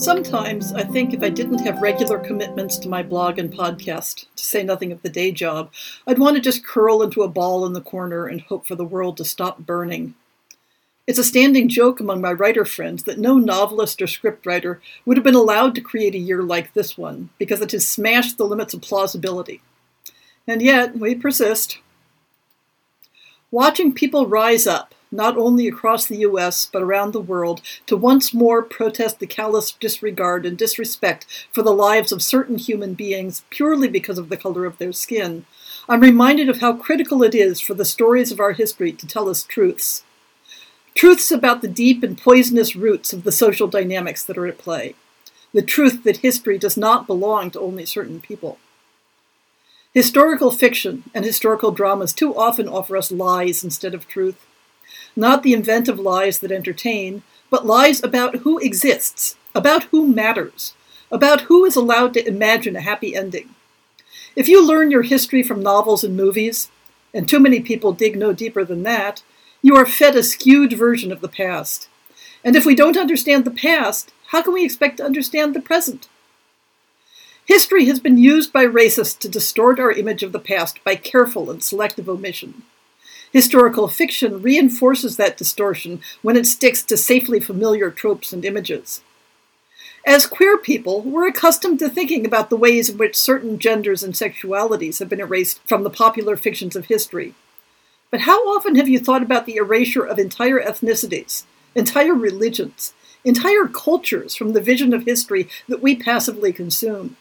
Sometimes I think if I didn't have regular commitments to my blog and podcast, to say nothing of the day job, I'd want to just curl into a ball in the corner and hope for the world to stop burning. It's a standing joke among my writer friends that no novelist or scriptwriter would have been allowed to create a year like this one because it has smashed the limits of plausibility. And yet, we persist. Watching people rise up, not only across the U.S., but around the world, to once more protest the callous disregard and disrespect for the lives of certain human beings purely because of the color of their skin, I'm reminded of how critical it is for the stories of our history to tell us truths. Truths about the deep and poisonous roots of the social dynamics that are at play. The truth that history does not belong to only certain people. Historical fiction and historical dramas too often offer us lies instead of truth not the inventive lies that entertain, but lies about who exists, about who matters, about who is allowed to imagine a happy ending. If you learn your history from novels and movies, and too many people dig no deeper than that, you are fed a skewed version of the past. And if we don't understand the past, how can we expect to understand the present? History has been used by racists to distort our image of the past by careful and selective omission. Historical fiction reinforces that distortion when it sticks to safely familiar tropes and images. As queer people, we're accustomed to thinking about the ways in which certain genders and sexualities have been erased from the popular fictions of history. But how often have you thought about the erasure of entire ethnicities, entire religions, entire cultures from the vision of history that we passively consume?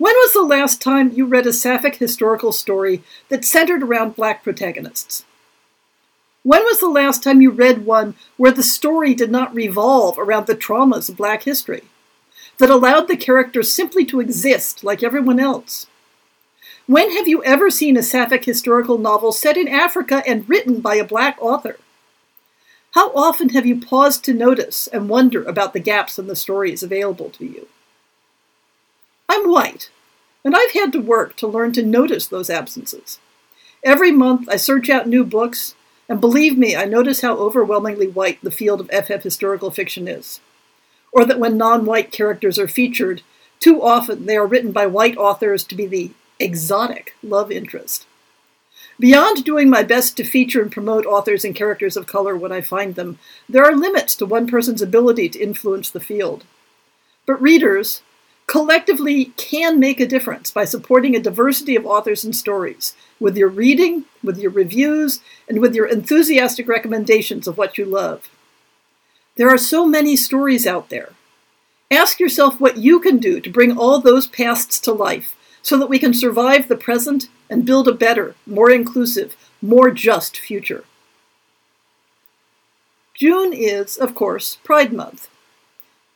When was the last time you read a sapphic historical story that centered around black protagonists? When was the last time you read one where the story did not revolve around the traumas of black history, that allowed the characters simply to exist like everyone else? When have you ever seen a sapphic historical novel set in Africa and written by a black author? How often have you paused to notice and wonder about the gaps in the stories available to you? I'm white, and I've had to work to learn to notice those absences. Every month I search out new books, and believe me, I notice how overwhelmingly white the field of FF historical fiction is. Or that when non white characters are featured, too often they are written by white authors to be the exotic love interest. Beyond doing my best to feature and promote authors and characters of color when I find them, there are limits to one person's ability to influence the field. But readers, collectively can make a difference by supporting a diversity of authors and stories with your reading, with your reviews, and with your enthusiastic recommendations of what you love. There are so many stories out there. Ask yourself what you can do to bring all those pasts to life so that we can survive the present and build a better, more inclusive, more just future. June is, of course, Pride Month.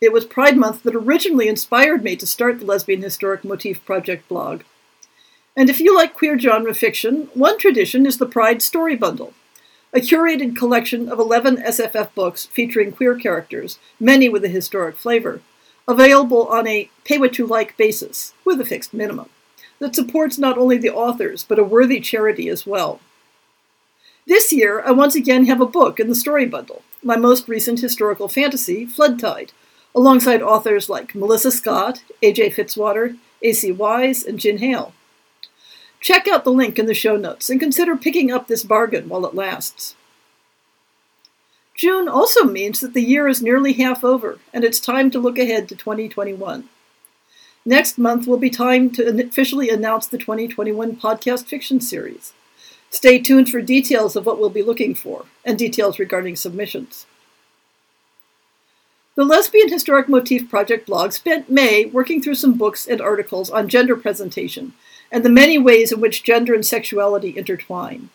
It was Pride Month that originally inspired me to start the Lesbian Historic Motif Project blog. And if you like queer genre fiction, one tradition is the Pride Story Bundle, a curated collection of 11 SFF books featuring queer characters, many with a historic flavor, available on a pay what you like basis, with a fixed minimum, that supports not only the authors, but a worthy charity as well. This year, I once again have a book in the story bundle, my most recent historical fantasy, Floodtide, alongside authors like Melissa Scott, A.J. Fitzwater, A.C. Wise, and Jin Hale. Check out the link in the show notes and consider picking up this bargain while it lasts. June also means that the year is nearly half over, and it's time to look ahead to 2021. Next month will be time to officially announce the 2021 podcast fiction series. Stay tuned for details of what we'll be looking for and details regarding submissions. The Lesbian Historic Motif Project blog spent May working through some books and articles on gender presentation and the many ways in which gender and sexuality intertwine.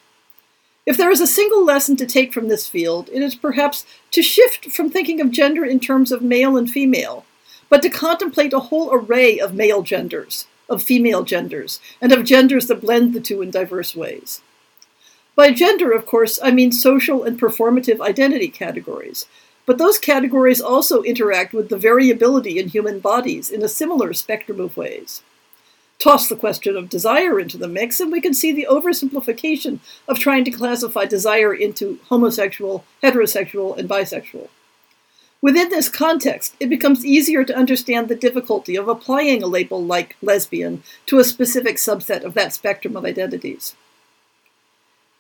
If there is a single lesson to take from this field, it is perhaps to shift from thinking of gender in terms of male and female, but to contemplate a whole array of male genders, of female genders, and of genders that blend the two in diverse ways. By gender, of course, I mean social and performative identity categories, but those categories also interact with the variability in human bodies in a similar spectrum of ways. Toss the question of desire into the mix, and we can see the oversimplification of trying to classify desire into homosexual, heterosexual, and bisexual. Within this context, it becomes easier to understand the difficulty of applying a label like lesbian to a specific subset of that spectrum of identities.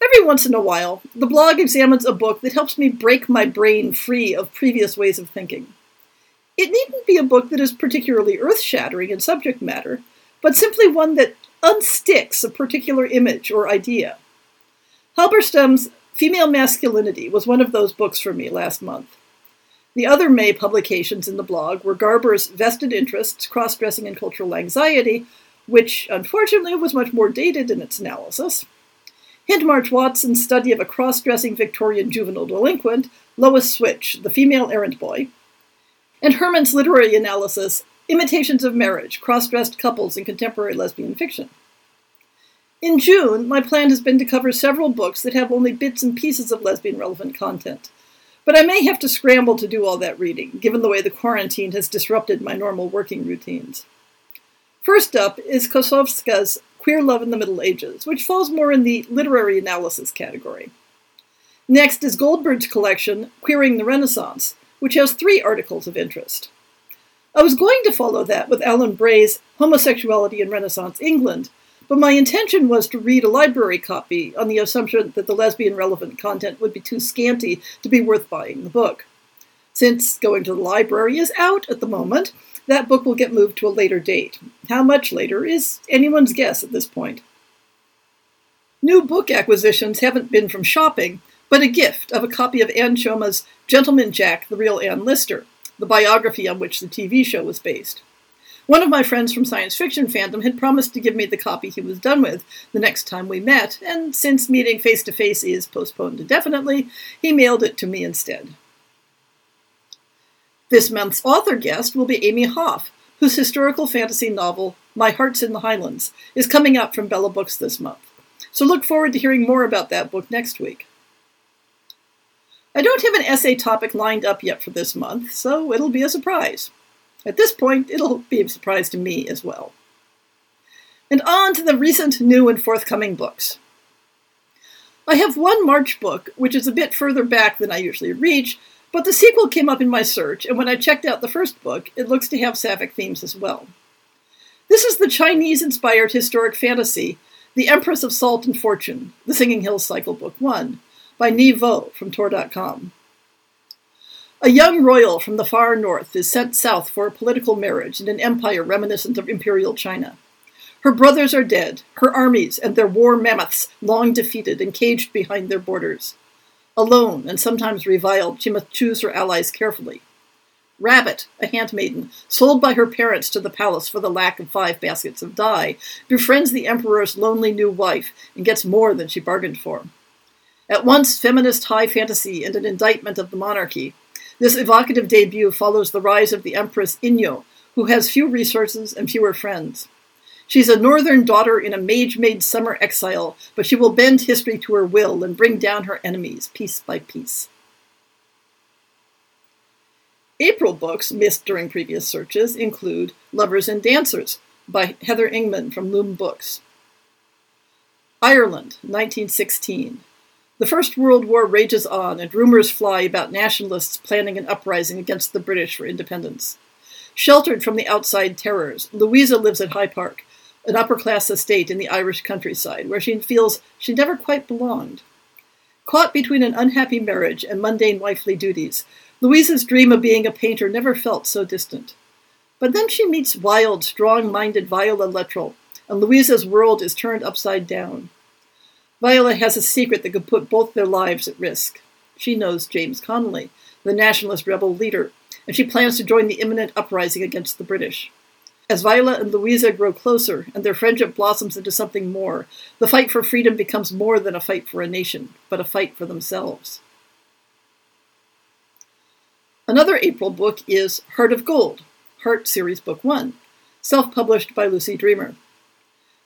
Every once in a while, the blog examines a book that helps me break my brain free of previous ways of thinking. It needn't be a book that is particularly earth shattering in subject matter, but simply one that unsticks a particular image or idea. Halberstam's Female Masculinity was one of those books for me last month. The other May publications in the blog were Garber's Vested Interests, Cross Dressing and Cultural Anxiety, which unfortunately was much more dated in its analysis, Hindmarch Watson's study of a cross dressing Victorian juvenile delinquent, Lois Schwich, The Female Errand Boy, and Herrmann's literary analysis, Imitations of Marriage Cross Dressed Couples in Contemporary Lesbian Fiction. In June, my plan has been to cover several books that have only bits and pieces of lesbian relevant content. But I may have to scramble to do all that reading, given the way the quarantine has disrupted my normal working routines. First up is Klosowska's Queer Love in the Middle Ages, which falls more in the literary analysis category. Next is Goldberg's collection, Queering the Renaissance, which has three articles of interest. I was going to follow that with Alan Bray's Homosexuality in Renaissance England, but my intention was to read a library copy on the assumption that the lesbian relevant content would be too scanty to be worth buying the book. Since going to the library is out at the moment, that book will get moved to a later date. How much later is anyone's guess at this point. New book acquisitions haven't been from shopping, but a gift of a copy of Anne Choma's Gentleman Jack, the Real Anne Lister, the biography on which the TV show was based. One of my friends from science fiction fandom had promised to give me the copy he was done with the next time we met, and since meeting face to face is postponed indefinitely, he mailed it to me instead. This month's author guest will be Amy Hoff, whose historical fantasy novel, My Heart's in the Highlands, is coming out from Bella Books this month. So look forward to hearing more about that book next week. I don't have an essay topic lined up yet for this month, so it'll be a surprise. At this point, it'll be a surprise to me as well. And on to the recent new and forthcoming books. I have one March book, which is a bit further back than I usually reach, but the sequel came up in my search, and when I checked out the first book, it looks to have sapphic themes as well. This is the Chinese inspired historic fantasy, The Empress of Salt and Fortune, The Singing Hills Cycle Book 1, by Nghi Vo from Tor.com. A young royal from the far north is sent south for a political marriage in an empire reminiscent of imperial China. Her brothers are dead, her armies and their war mammoths long defeated and caged behind their borders. Alone and sometimes reviled, she must choose her allies carefully. Rabbit, a handmaiden, sold by her parents to the palace for the lack of five baskets of dye, befriends the emperor's lonely new wife and gets more than she bargained for. At once feminist high fantasy and an indictment of the monarchy, this evocative debut follows the rise of the Empress Inyo, who has few resources and fewer friends. She's a northern daughter in a mage made summer exile, but she will bend history to her will and bring down her enemies piece by piece. April books missed during previous searches include Lovers and Dancers by Heather Ingman from Loom Books. Ireland, 1916. The First World War rages on, and rumors fly about nationalists planning an uprising against the British for independence. Sheltered from the outside terrors, Louisa lives at High Park, an upper class estate in the Irish countryside, where she feels she never quite belonged. Caught between an unhappy marriage and mundane wifely duties, Louisa's dream of being a painter never felt so distant. But then she meets wild, strong minded Viola Luttrell, and Louisa's world is turned upside down. Viola has a secret that could put both their lives at risk. She knows James Connolly, the nationalist rebel leader, and she plans to join the imminent uprising against the British. As Viola and Louisa grow closer and their friendship blossoms into something more, the fight for freedom becomes more than a fight for a nation, but a fight for themselves. Another April book is Heart of Gold, Heart Series Book 1, self published by Lucy Dreamer.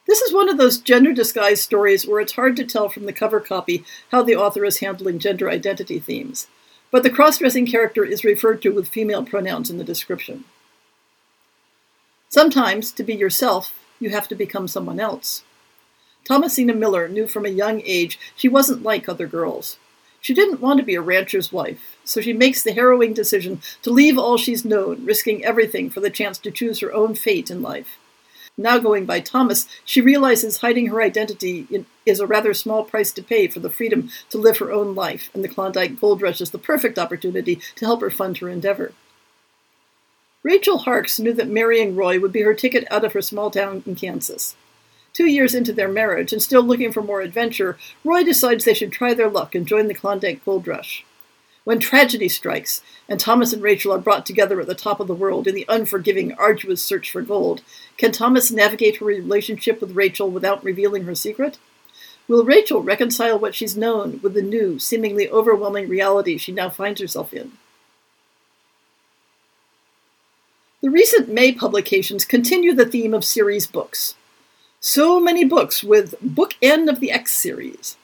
This is one of those gender disguised stories where it's hard to tell from the cover copy how the author is handling gender identity themes, but the cross dressing character is referred to with female pronouns in the description. Sometimes, to be yourself, you have to become someone else. Thomasina Miller knew from a young age she wasn't like other girls. She didn't want to be a rancher's wife, so she makes the harrowing decision to leave all she's known, risking everything for the chance to choose her own fate in life. Now going by Thomas, she realizes hiding her identity is a rather small price to pay for the freedom to live her own life, and the Klondike Gold Rush is the perfect opportunity to help her fund her endeavor. Rachel Harkes knew that marrying Roy would be her ticket out of her small town in Kansas. Two years into their marriage, and still looking for more adventure, Roy decides they should try their luck and join the Klondike Gold Rush. When tragedy strikes, and Thomas and Rachel are brought together at the top of the world in the unforgiving, arduous search for gold, can Thomas navigate her relationship with Rachel without revealing her secret? Will Rachel reconcile what she's known with the new, seemingly overwhelming reality she now finds herself in? The recent May publications continue the theme of series books. So many books with Book End of the X series.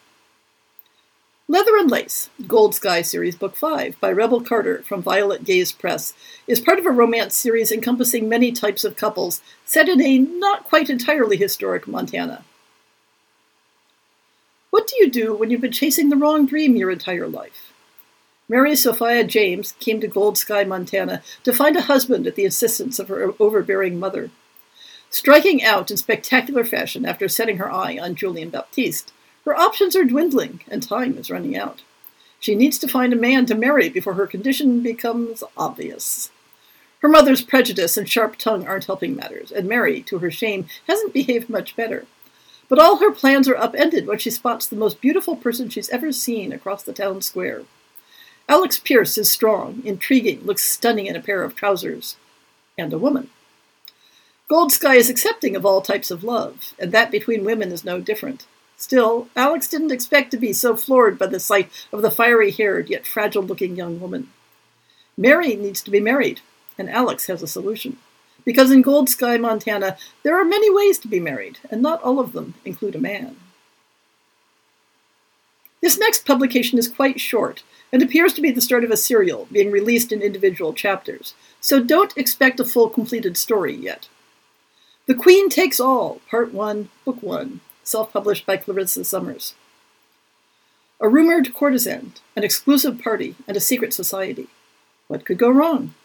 Leather and Lace, Gold Sky Series Book 5 by Rebel Carter from Violet Gaze Press, is part of a romance series encompassing many types of couples set in a not quite entirely historic Montana. What do you do when you've been chasing the wrong dream your entire life? Mary Sophia James came to Gold Sky, Montana to find a husband at the insistence of her overbearing mother. Striking out in spectacular fashion after setting her eye on Julian Baptiste, her options are dwindling, and time is running out. She needs to find a man to marry before her condition becomes obvious. Her mother's prejudice and sharp tongue aren't helping matters, and Mary, to her shame, hasn't behaved much better. But all her plans are upended when she spots the most beautiful person she's ever seen across the town square. Alex Pierce is strong, intriguing, looks stunning in a pair of trousers, and a woman. Gold Sky is accepting of all types of love, and that between women is no different. Still, Alex didn't expect to be so floored by the sight of the fiery haired yet fragile looking young woman. Mary needs to be married, and Alex has a solution. Because in Gold Sky, Montana, there are many ways to be married, and not all of them include a man. This next publication is quite short and appears to be the start of a serial being released in individual chapters, so don't expect a full completed story yet. The Queen Takes All, Part 1, Book 1 self published by Clarissa Summers. A rumored courtesan, an exclusive party, and a secret society. What could go wrong?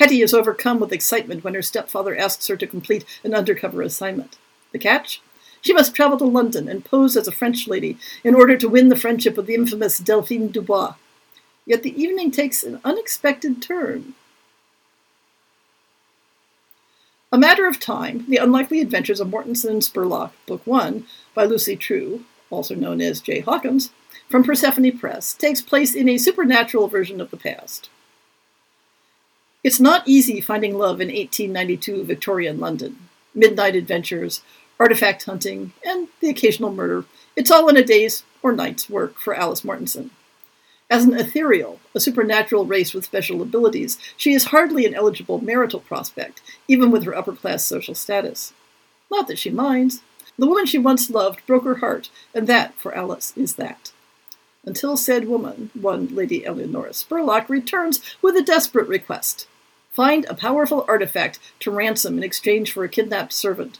Hetty is overcome with excitement when her stepfather asks her to complete an undercover assignment. The catch? She must travel to London and pose as a French lady in order to win the friendship of the infamous Delphine Dubois. Yet the evening takes an unexpected turn. A Matter of Time, The Unlikely Adventures of Mortensen and Spurlock, Book 1, by Lucy True, also known as Jay Hawkins, from Persephone Press, takes place in a supernatural version of the past. It's not easy finding love in 1892 Victorian London. Midnight adventures, artifact hunting, and the occasional murder. It's all in a day's or night's work for Alice Mortensen. As an ethereal, a supernatural race with special abilities, she is hardly an eligible marital prospect, even with her upper class social status. Not that she minds. The woman she once loved broke her heart, and that, for Alice, is that. Until said woman, one Lady Eleonora Spurlock, returns with a desperate request find a powerful artifact to ransom in exchange for a kidnapped servant.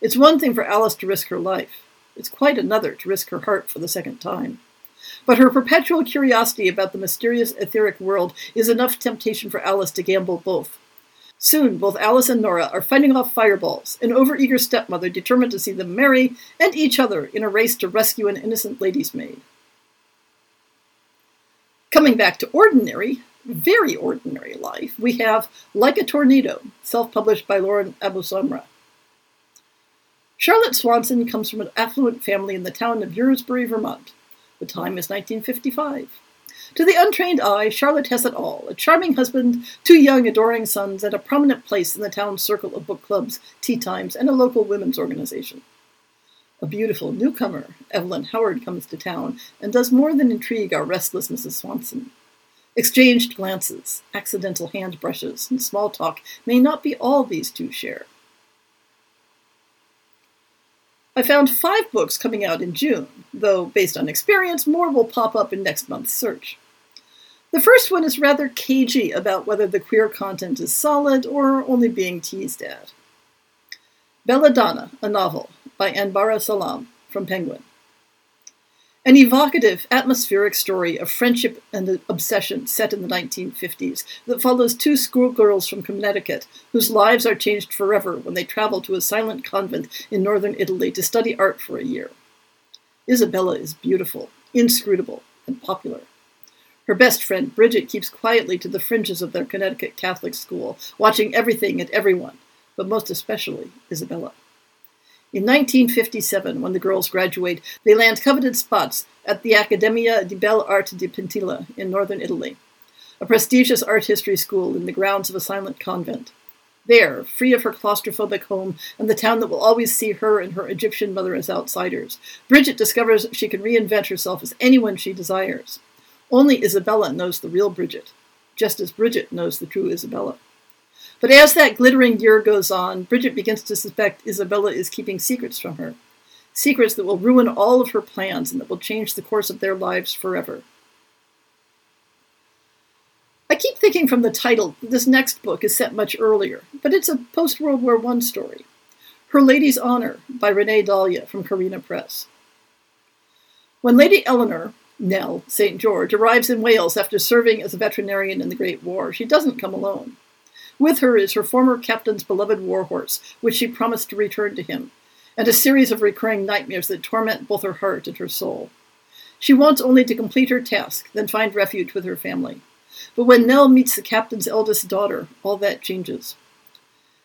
It's one thing for Alice to risk her life, it's quite another to risk her heart for the second time. But her perpetual curiosity about the mysterious etheric world is enough temptation for Alice to gamble both. Soon, both Alice and Nora are fighting off fireballs, an overeager stepmother determined to see them marry and each other in a race to rescue an innocent lady's maid. Coming back to ordinary, very ordinary life, we have Like a Tornado, self published by Lauren Abusamra. Charlotte Swanson comes from an affluent family in the town of Uresbury, Vermont. The time is 1955. To the untrained eye, Charlotte has it all a charming husband, two young, adoring sons, and a prominent place in the town's circle of book clubs, tea times, and a local women's organization. A beautiful newcomer, Evelyn Howard, comes to town and does more than intrigue our restless Mrs. Swanson. Exchanged glances, accidental hand brushes, and small talk may not be all these two share. I found five books coming out in June, though based on experience, more will pop up in next month's search. The first one is rather cagey about whether the queer content is solid or only being teased at. Belladonna, a novel, by Anbara Salam from Penguin. An evocative, atmospheric story of friendship and obsession set in the 1950s that follows two schoolgirls from Connecticut whose lives are changed forever when they travel to a silent convent in northern Italy to study art for a year. Isabella is beautiful, inscrutable, and popular. Her best friend, Bridget, keeps quietly to the fringes of their Connecticut Catholic school, watching everything and everyone, but most especially Isabella. In 1957, when the girls graduate, they land coveted spots at the Accademia di Belle Arte di Pentilla in northern Italy, a prestigious art history school in the grounds of a silent convent. There, free of her claustrophobic home and the town that will always see her and her Egyptian mother as outsiders, Bridget discovers she can reinvent herself as anyone she desires. Only Isabella knows the real Bridget, just as Bridget knows the true Isabella. But as that glittering year goes on, Bridget begins to suspect Isabella is keeping secrets from her. Secrets that will ruin all of her plans and that will change the course of their lives forever. I keep thinking from the title that this next book is set much earlier, but it's a post World War I story. Her Lady's Honor by Renee Dahlia from Carina Press. When Lady Eleanor, Nell St. George, arrives in Wales after serving as a veterinarian in the Great War, she doesn't come alone. With her is her former captain's beloved warhorse, which she promised to return to him, and a series of recurring nightmares that torment both her heart and her soul. She wants only to complete her task, then find refuge with her family. But when Nell meets the captain's eldest daughter, all that changes.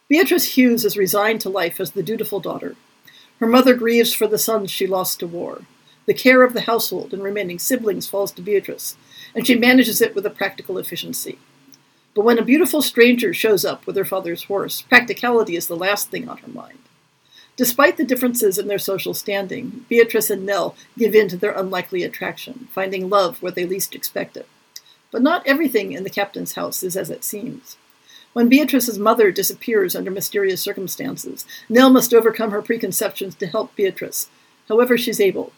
Beatrice Hughes is resigned to life as the dutiful daughter. Her mother grieves for the sons she lost to war. The care of the household and remaining siblings falls to Beatrice, and she manages it with a practical efficiency. But when a beautiful stranger shows up with her father's horse, practicality is the last thing on her mind. Despite the differences in their social standing, Beatrice and Nell give in to their unlikely attraction, finding love where they least expect it. But not everything in the captain's house is as it seems. When Beatrice's mother disappears under mysterious circumstances, Nell must overcome her preconceptions to help Beatrice, however she's able.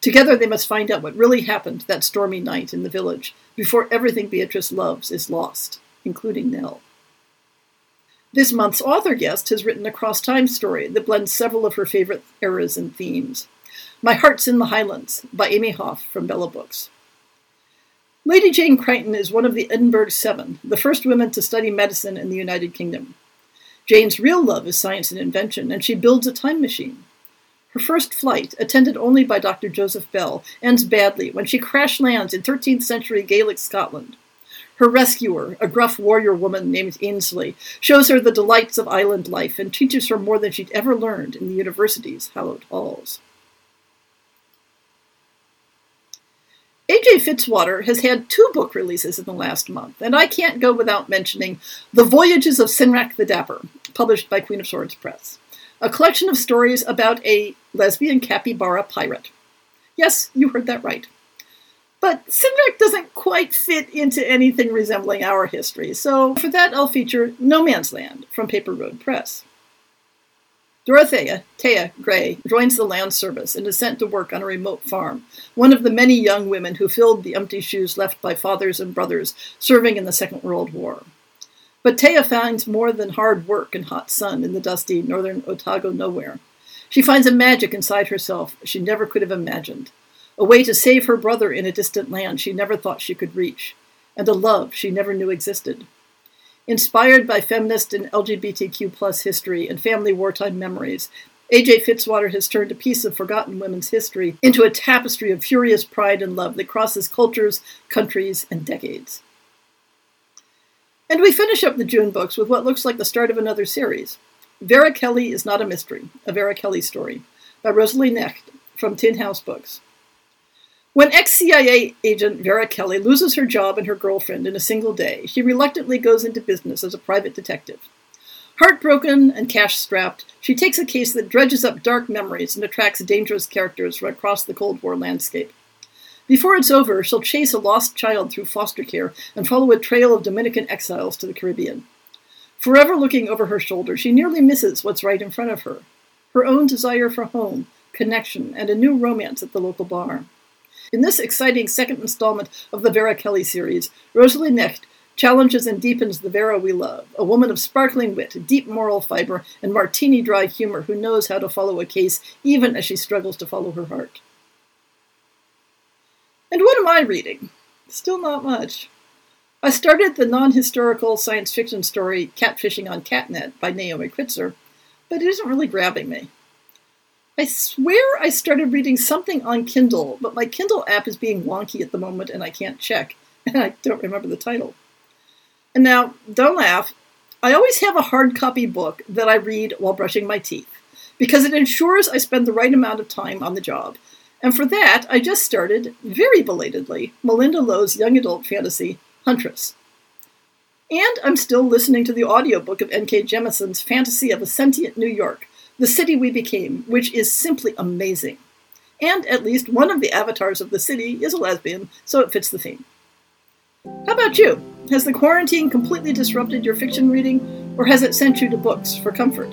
Together they must find out what really happened that stormy night in the village before everything Beatrice loves is lost, including Nell. This month's author guest has written a cross time story that blends several of her favorite eras and themes. My Heart's in the Highlands by Amy Hoff from Bella Books. Lady Jane Crichton is one of the Edinburgh Seven, the first women to study medicine in the United Kingdom. Jane's real love is science and invention, and she builds a time machine. Her first flight, attended only by Dr. Joseph Bell, ends badly when she crash lands in 13th century Gaelic Scotland. Her rescuer, a gruff warrior woman named Ainsley, shows her the delights of island life and teaches her more than she'd ever learned in the university's hallowed halls. A.J. Fitzwater has had two book releases in the last month, and I can't go without mentioning The Voyages of Cynric the Dapper, published by Queen of Swords Press a collection of stories about a lesbian capybara pirate. Yes, you heard that right. But Cynric doesn't quite fit into anything resembling our history, so for that I'll feature No Man's Land from Paper Road Press. Dorothea, Thea Gray, joins the land service and is sent to work on a remote farm, one of the many young women who filled the empty shoes left by fathers and brothers serving in the Second World War. But Thea finds more than hard work and hot sun in the dusty northern Otago nowhere. She finds a magic inside herself she never could have imagined, a way to save her brother in a distant land she never thought she could reach, and a love she never knew existed. Inspired by feminist and LGBTQ plus history and family wartime memories, A.J. Fitzwater has turned a piece of forgotten women's history into a tapestry of furious pride and love that crosses cultures, countries, and decades. And we finish up the June books with what looks like the start of another series. Vera Kelly is Not a Mystery, a Vera Kelly story, by Rosalie Knecht from Tin House Books. When ex CIA agent Vera Kelly loses her job and her girlfriend in a single day, she reluctantly goes into business as a private detective. Heartbroken and cash strapped, she takes a case that dredges up dark memories and attracts dangerous characters from across the Cold War landscape. Before it's over, she'll chase a lost child through foster care and follow a trail of Dominican exiles to the Caribbean. Forever looking over her shoulder, she nearly misses what's right in front of her her own desire for home, connection, and a new romance at the local bar. In this exciting second installment of the Vera Kelly series, Rosalie Knecht challenges and deepens the Vera we love, a woman of sparkling wit, deep moral fiber, and martini dry humor who knows how to follow a case even as she struggles to follow her heart. And what am I reading? Still not much. I started the non historical science fiction story Catfishing on Catnet by Naomi Kritzer, but it isn't really grabbing me. I swear I started reading something on Kindle, but my Kindle app is being wonky at the moment and I can't check, and I don't remember the title. And now, don't laugh, I always have a hard copy book that I read while brushing my teeth, because it ensures I spend the right amount of time on the job. And for that, I just started, very belatedly, Malinda Lo's young adult fantasy, Huntress. And I'm still listening to the audiobook of N.K. Jemisin's Fantasy of a Sentient New York, the City We Became, which is simply amazing. And at least one of the avatars of the city is a lesbian, so it fits the theme. How about you? Has the quarantine completely disrupted your fiction reading, or has it sent you to books for comfort?